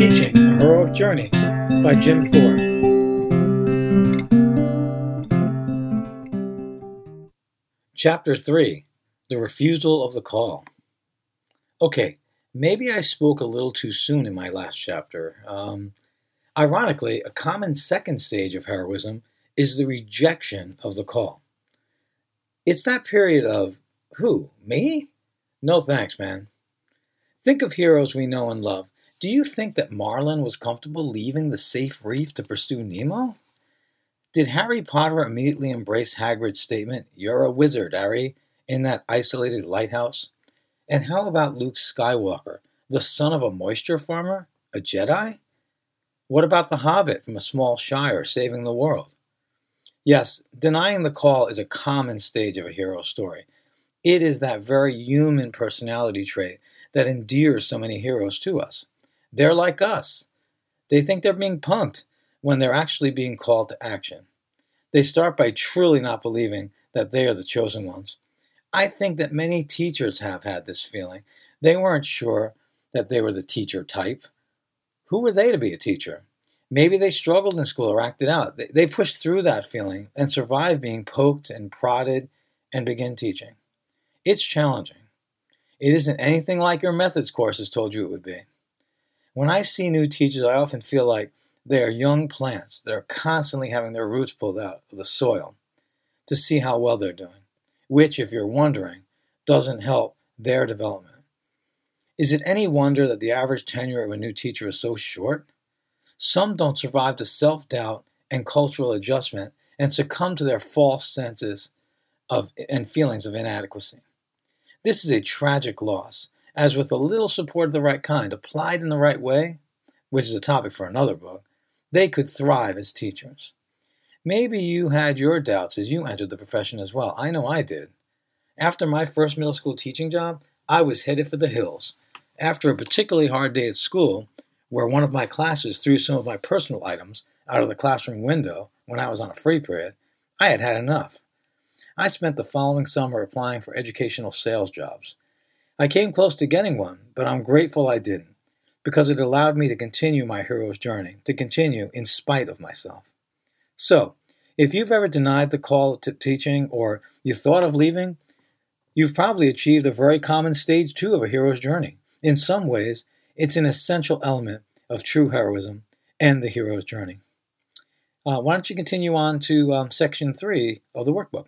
Teaching A Heroic Journey by Jim Thorpe. Chapter 3 The Refusal of the Call. Okay, maybe I spoke a little too soon in my last chapter. Um, ironically, a common second stage of heroism is the rejection of the call. It's that period of, who, me? No thanks, man. Think of heroes we know and love. Do you think that Marlin was comfortable leaving the safe reef to pursue Nemo? Did Harry Potter immediately embrace Hagrid's statement, You're a wizard, Harry, in that isolated lighthouse? And how about Luke Skywalker, the son of a moisture farmer, a Jedi? What about the Hobbit from a small shire saving the world? Yes, denying the call is a common stage of a hero story. It is that very human personality trait that endears so many heroes to us. They're like us. They think they're being punked when they're actually being called to action. They start by truly not believing that they are the chosen ones. I think that many teachers have had this feeling. They weren't sure that they were the teacher type. Who were they to be a teacher? Maybe they struggled in school or acted out. They pushed through that feeling and survived being poked and prodded and began teaching. It's challenging. It isn't anything like your methods courses told you it would be. When I see new teachers, I often feel like they are young plants that are constantly having their roots pulled out of the soil to see how well they're doing, which, if you're wondering, doesn't help their development. Is it any wonder that the average tenure of a new teacher is so short? Some don't survive the self doubt and cultural adjustment and succumb to their false senses of and feelings of inadequacy. This is a tragic loss, as with a little support of the right kind, applied in the right way, which is a topic for another book, they could thrive as teachers. Maybe you had your doubts as you entered the profession as well. I know I did. After my first middle school teaching job, I was headed for the hills. After a particularly hard day at school, where one of my classes threw some of my personal items out of the classroom window when I was on a free period, I had had enough. I spent the following summer applying for educational sales jobs. I came close to getting one, but I'm grateful I didn't, because it allowed me to continue my hero's journey, to continue in spite of myself. So, if you've ever denied the call to teaching or you thought of leaving, you've probably achieved a very common stage two of a hero's journey. In some ways, it's an essential element of true heroism and the hero's journey. Uh, why don't you continue on to um, section three of the workbook?